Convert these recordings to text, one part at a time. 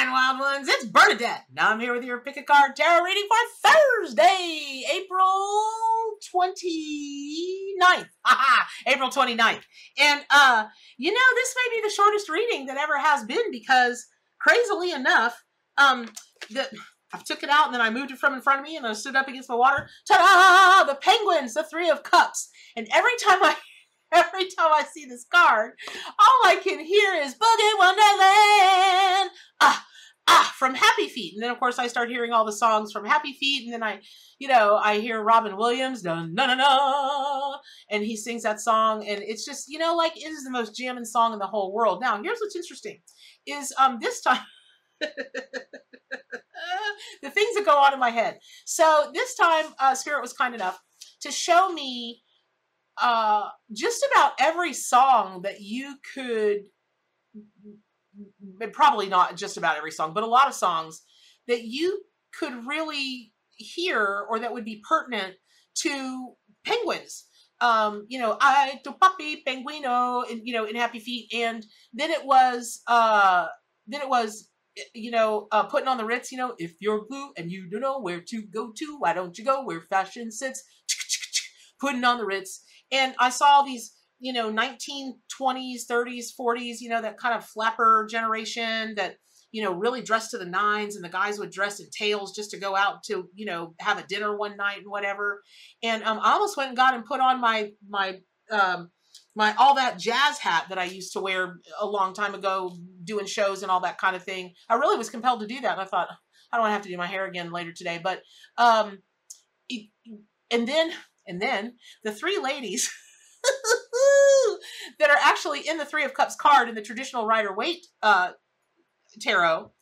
fine, wild ones. It's Bernadette. Now I'm here with your pick a card tarot reading for Thursday, April 29th. April 29th. And uh, you know, this may be the shortest reading that ever has been because crazily enough, um, the I took it out and then I moved it from in front of me and I stood up against the water. Ta-da! The penguins, the three of cups. And every time I every time I see this card, all I can hear is Boogie Wonderland. From Happy Feet. And then, of course, I start hearing all the songs from Happy Feet. And then I, you know, I hear Robin Williams, dun, na, na, na, and he sings that song. And it's just, you know, like it is the most jamming song in the whole world. Now, here's what's interesting is um this time. the things that go on in my head. So this time, uh, Spirit was kind enough to show me uh, just about every song that you could, probably not just about every song, but a lot of songs that you could really hear or that would be pertinent to penguins. Um, you know, I to puppy penguino, and you know, in Happy Feet, and then it was, uh, then it was you know, uh, putting on the Ritz, you know, if you're blue and you don't know where to go to, why don't you go where fashion sits? Putting on the Ritz. And I saw these, you know, 1920s, 30s, 40s, you know, that kind of flapper generation that, you know, really dressed to the nines and the guys would dress in tails just to go out to, you know, have a dinner one night and whatever. And um, I almost went and got and put on my, my, um, my all that jazz hat that I used to wear a long time ago doing shows and all that kind of thing. I really was compelled to do that. And I thought, I don't want to have to do my hair again later today. But, um, it, and then, and then the three ladies that are actually in the Three of Cups card in the traditional Rider Waite uh, tarot,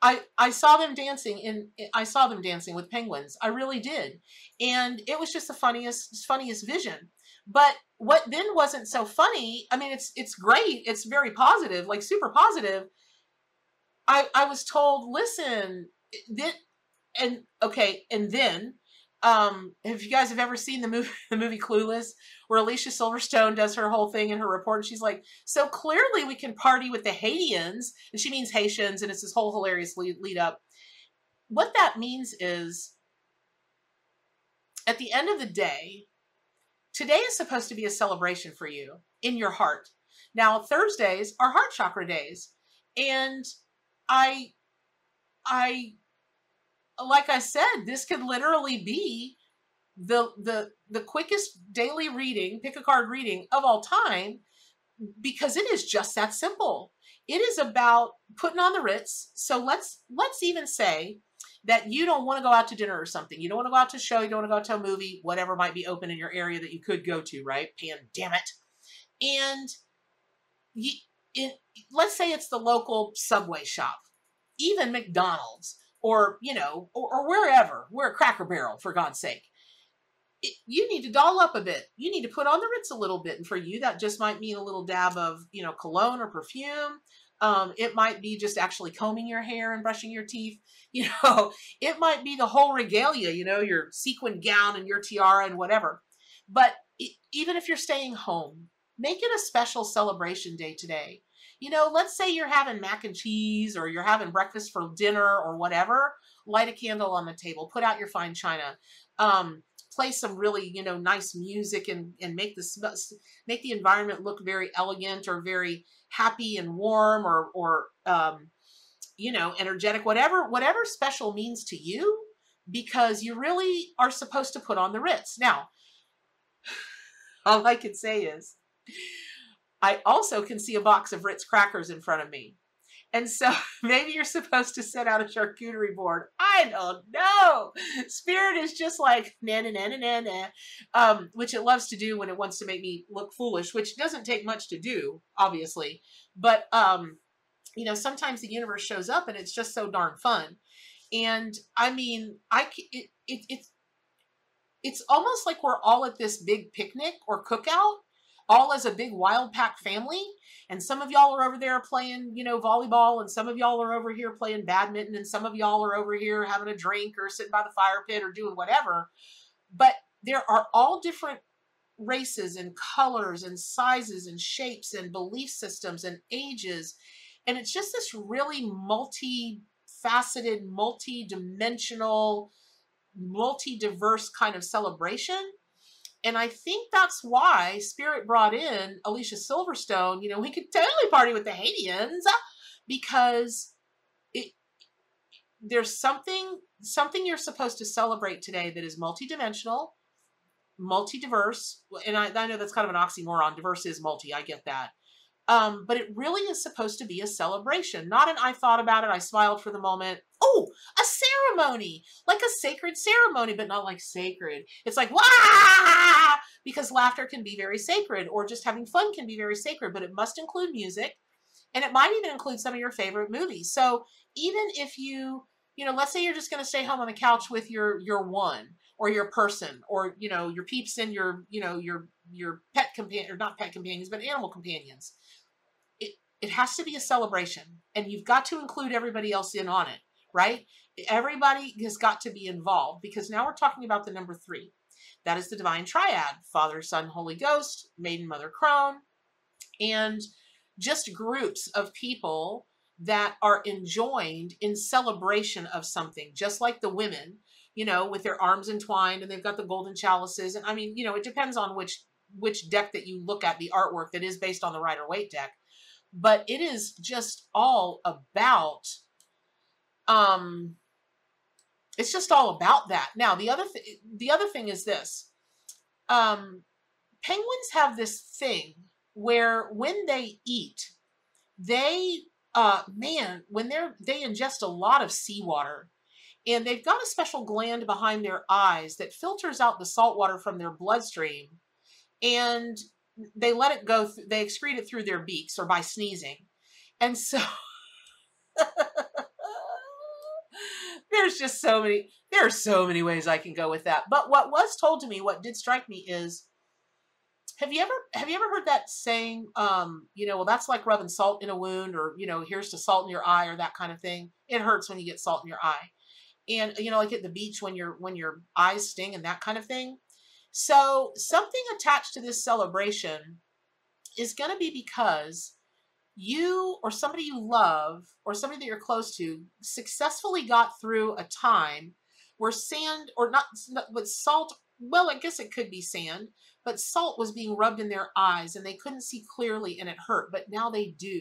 I I saw them dancing in I saw them dancing with penguins. I really did, and it was just the funniest funniest vision. But what then wasn't so funny? I mean, it's it's great. It's very positive, like super positive. I I was told, listen, then and okay, and then um if you guys have ever seen the movie the movie clueless where alicia silverstone does her whole thing in her report and she's like so clearly we can party with the haitians and she means haitians and it's this whole hilarious lead, lead up. What that means is at the end of the day today is supposed to be a celebration for you in your heart. Now thursdays are heart chakra days and i i like I said, this could literally be the the the quickest daily reading, pick a card reading of all time, because it is just that simple. It is about putting on the Ritz. So let's let's even say that you don't want to go out to dinner or something. You don't want to go out to a show. You don't want to go to a movie, whatever might be open in your area that you could go to, right? it. And you, it, let's say it's the local Subway shop, even McDonald's or you know, or, or wherever. We're a Cracker Barrel, for God's sake. It, you need to doll up a bit. You need to put on the Ritz a little bit, and for you, that just might mean a little dab of you know cologne or perfume. Um, it might be just actually combing your hair and brushing your teeth. You know, it might be the whole regalia. You know, your sequin gown and your tiara and whatever. But even if you're staying home, make it a special celebration day today you know, let's say you're having mac and cheese or you're having breakfast for dinner or whatever, light a candle on the table, put out your fine china, um, play some really, you know, nice music and, and make the, make the environment look very elegant or very happy and warm or, or, um, you know, energetic, whatever, whatever special means to you, because you really are supposed to put on the Ritz. Now, all I can say is, I also can see a box of Ritz crackers in front of me. And so maybe you're supposed to set out a charcuterie board. I don't know. Spirit is just like na na na na na na, um, which it loves to do when it wants to make me look foolish, which doesn't take much to do, obviously. But um, you know, sometimes the universe shows up and it's just so darn fun. And I mean, I it, it it's it's almost like we're all at this big picnic or cookout all as a big wild pack family. And some of y'all are over there playing, you know, volleyball, and some of y'all are over here playing badminton, and some of y'all are over here having a drink or sitting by the fire pit or doing whatever. But there are all different races and colors and sizes and shapes and belief systems and ages And it's just this really multi-faceted, multi-dimensional, multi-diverse kind of celebration. And I think that's why Spirit brought in Alicia Silverstone. You know, we could totally party with the Haitians because it there's something something you're supposed to celebrate today that is multidimensional, multi-diverse. And I, I know that's kind of an oxymoron. Diverse is multi. I get that. Um, but it really is supposed to be a celebration, not an I thought about it, I smiled for the moment. Oh, a ceremony, like a sacred ceremony, but not like sacred. It's like, wah! Because laughter can be very sacred, or just having fun can be very sacred, but it must include music, and it might even include some of your favorite movies. So even if you, you know, let's say you're just going to stay home on the couch with your your one or your person or you know your peeps and your you know your your pet companion or not pet companions but animal companions it it has to be a celebration and you've got to include everybody else in on it, right? Everybody has got to be involved because now we're talking about the number three. That is the divine triad Father, Son, Holy Ghost, Maiden, Mother, Crone, and just groups of people that are enjoined in celebration of something, just like the women, you know, with their arms entwined and they've got the golden chalices. And I mean, you know, it depends on which which deck that you look at the artwork that is based on the Rider Waite deck but it is just all about um it's just all about that. Now the other th- the other thing is this um penguins have this thing where when they eat they uh man when they're they ingest a lot of seawater and they've got a special gland behind their eyes that filters out the salt water from their bloodstream and they let it go, th- they excrete it through their beaks or by sneezing. And so there's just so many, there are so many ways I can go with that. But what was told to me, what did strike me is, have you ever have you ever heard that saying um you know well that's like rubbing salt in a wound or you know here's to salt in your eye or that kind of thing it hurts when you get salt in your eye and you know like at the beach when your when your eyes sting and that kind of thing so something attached to this celebration is going to be because you or somebody you love or somebody that you're close to successfully got through a time where sand or not with salt well i guess it could be sand but salt was being rubbed in their eyes and they couldn't see clearly and it hurt but now they do.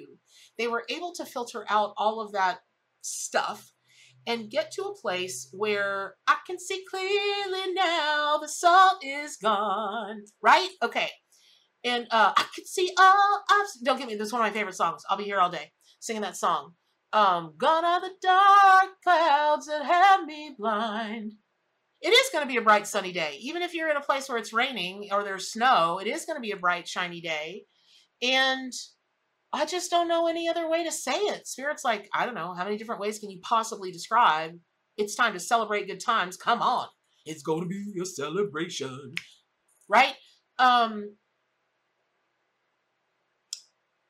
They were able to filter out all of that stuff and get to a place where I can see clearly now the salt is gone. Right? Okay. And uh, I can see all. Don't get me, this is one of my favorite songs. I'll be here all day singing that song. Um, gone are the dark clouds that have me blind. It is going to be a bright sunny day. Even if you're in a place where it's raining or there's snow, it is going to be a bright shiny day. And I just don't know any other way to say it. Spirit's like, I don't know, how many different ways can you possibly describe? It's time to celebrate good times. Come on. It's going to be a celebration. Right? Um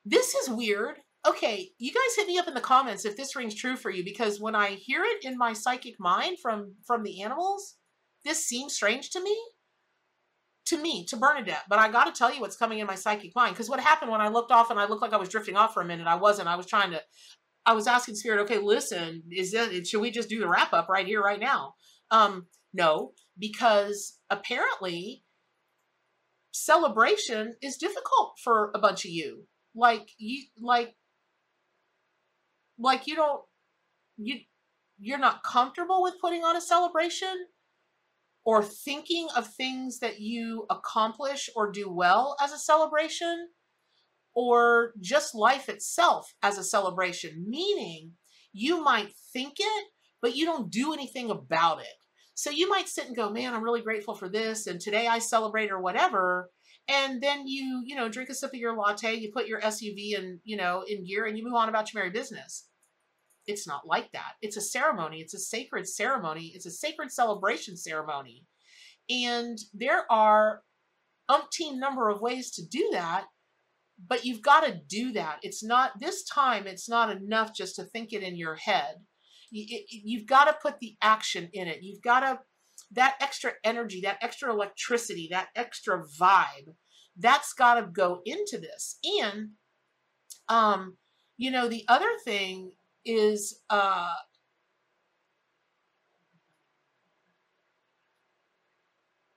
This is weird. Okay, you guys hit me up in the comments if this rings true for you because when I hear it in my psychic mind from from the animals, this seems strange to me to me, to Bernadette. But I got to tell you what's coming in my psychic mind. Because what happened when I looked off and I looked like I was drifting off for a minute, I wasn't. I was trying to, I was asking Spirit, okay, listen, is it, should we just do the wrap up right here, right now? Um, no, because apparently celebration is difficult for a bunch of you. Like you, like, like you don't, you, you're not comfortable with putting on a celebration or thinking of things that you accomplish or do well as a celebration, or just life itself as a celebration, meaning you might think it, but you don't do anything about it. So you might sit and go, man, I'm really grateful for this, and today I celebrate or whatever. And then you, you know, drink a sip of your latte, you put your SUV in, you know, in gear, and you move on about your merry business it's not like that. It's a ceremony. It's a sacred ceremony. It's a sacred celebration ceremony. And there are umpteen number of ways to do that, but you've got to do that. It's not, this time, it's not enough just to think it in your head. You, you've got to put the action in it. You've got to, that extra energy, that extra electricity, that extra vibe, that's got to go into this. And um, you know, the other thing is uh,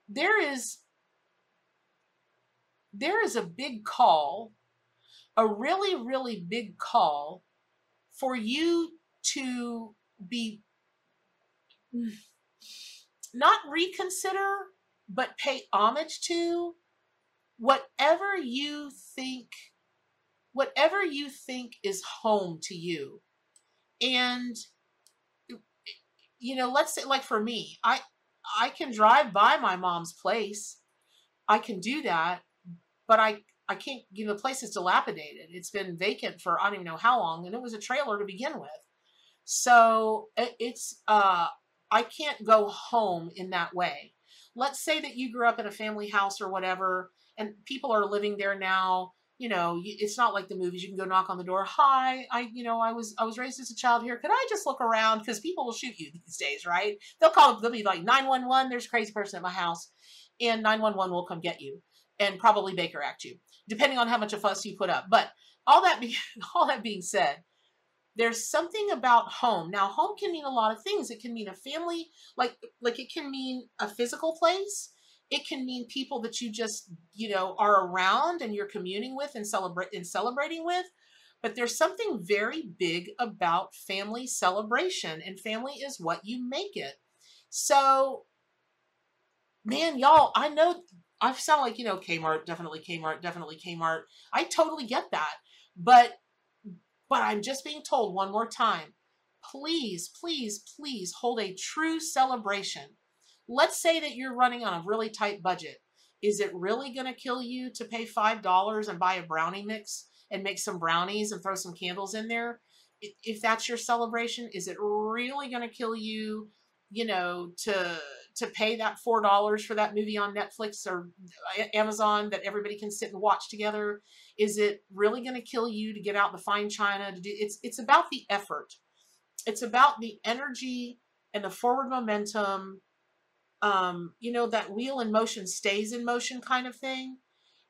there is there is a big call, a really, really big call for you to be not reconsider, but pay homage to whatever you think whatever you think is home to you and you know let's say like for me i i can drive by my mom's place. I can do that but i i can't you know the place is dilapidated. It's been vacant for i don't even know how long and it was a trailer to begin with. So it's uh i can't go home in that way. Let's say that you grew up in a family house or whatever and people are living there now you know, it's not like the movies. You can go knock on the door. Hi, I, you know, I was, I was raised as a child here. Could I just look around? Because people will shoot you these days, right? They'll call. They'll be like nine one one. There's a crazy person at my house, and nine one one will come get you and probably Baker Act you, depending on how much of fuss you put up. But all that, be, all that being said, there's something about home. Now, home can mean a lot of things. It can mean a family, like like it can mean a physical place it can mean people that you just you know are around and you're communing with and celebrate and celebrating with but there's something very big about family celebration and family is what you make it. So man y'all i know i sound like you know kmart definitely kmart definitely kmart. I totally get that but but i'm just being told one more time please please please hold a true celebration let's say that you're running on a really tight budget. Is it really going to kill you to pay $5 and buy a brownie mix and make some brownies and throw some candles in there? If that's your celebration, is it really going to kill you, you know, to to pay that $4 for that movie on Netflix or uh, Amazon that everybody can sit and watch together? Is it really going to kill you to get out the fine china to do it's it's about the effort. It's about the energy and the forward momentum um, you know, that wheel in motion stays in motion kind of thing.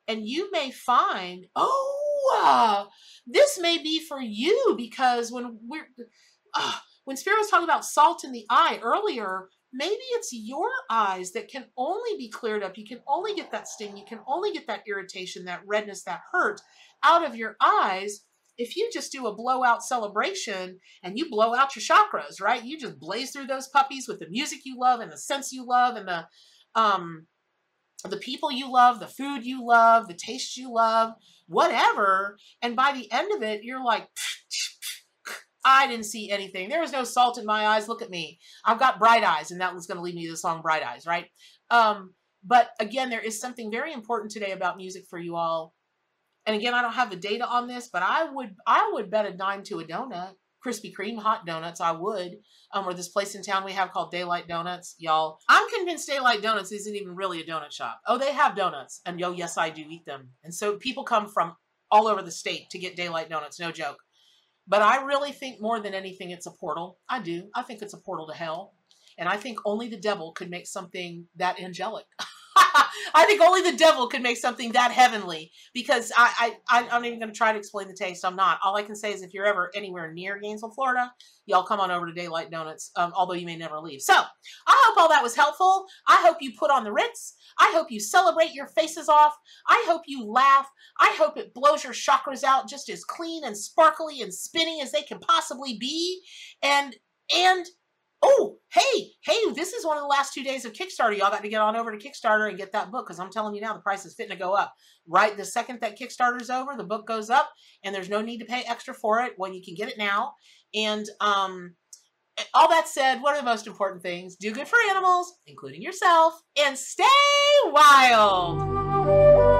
And you may find, oh, uh, this may be for you because when we're, uh, when Spirit was talking about salt in the eye earlier, maybe it's your eyes that can only be cleared up. You can only get that sting. You can only get that irritation, that redness, that hurt out of your eyes if you just do a blowout celebration and you blow out your chakras, right? You just blaze through those puppies with the music you love and the sense you love and the um the people you love, the food you love, the taste you love, whatever. And by the end of it, you're like, I didn't see anything. There was no salt in my eyes. Look at me. I've got bright eyes, and that was going to lead me to the song Bright Eyes, right? Um, but again, there is something very important today about music for you all and again, I don't have the data on this, but I would I would bet a dime to a donut. Krispy Kreme hot donuts, I would. Um, or this place in town we have called Daylight Donuts, y'all. I'm convinced Daylight Donuts isn't even really a donut shop. Oh, they have donuts, and yo, yes, I do eat them. And so people come from all over the state to get Daylight Donuts, no joke. But I really think more than anything, it's a portal. I do. I think it's a portal to hell. And I think only the devil could make something that angelic. I think only the devil could make something that heavenly because I, I, I'm not even going to try to explain the taste. I'm not. All I can say is if you're ever anywhere near Gainesville, Florida, y'all come on over to Daylight Donuts, um, although you may never leave. So I hope all that was helpful. I hope you put on the Ritz. I hope you celebrate your faces off. I hope you laugh. I hope it blows your chakras out just as clean and sparkly and spinny as they can possibly be. And, and, oh, hey, hey, this is one of the last two days of Kickstarter. Y'all got to get on over to Kickstarter and get that book because I'm telling you now, the price is fitting to go up. Right the second that Kickstarter's over, the book goes up and there's no need to pay extra for it when you can get it now. And um, all that said, what are the most important things? Do good for animals, including yourself, and stay wild.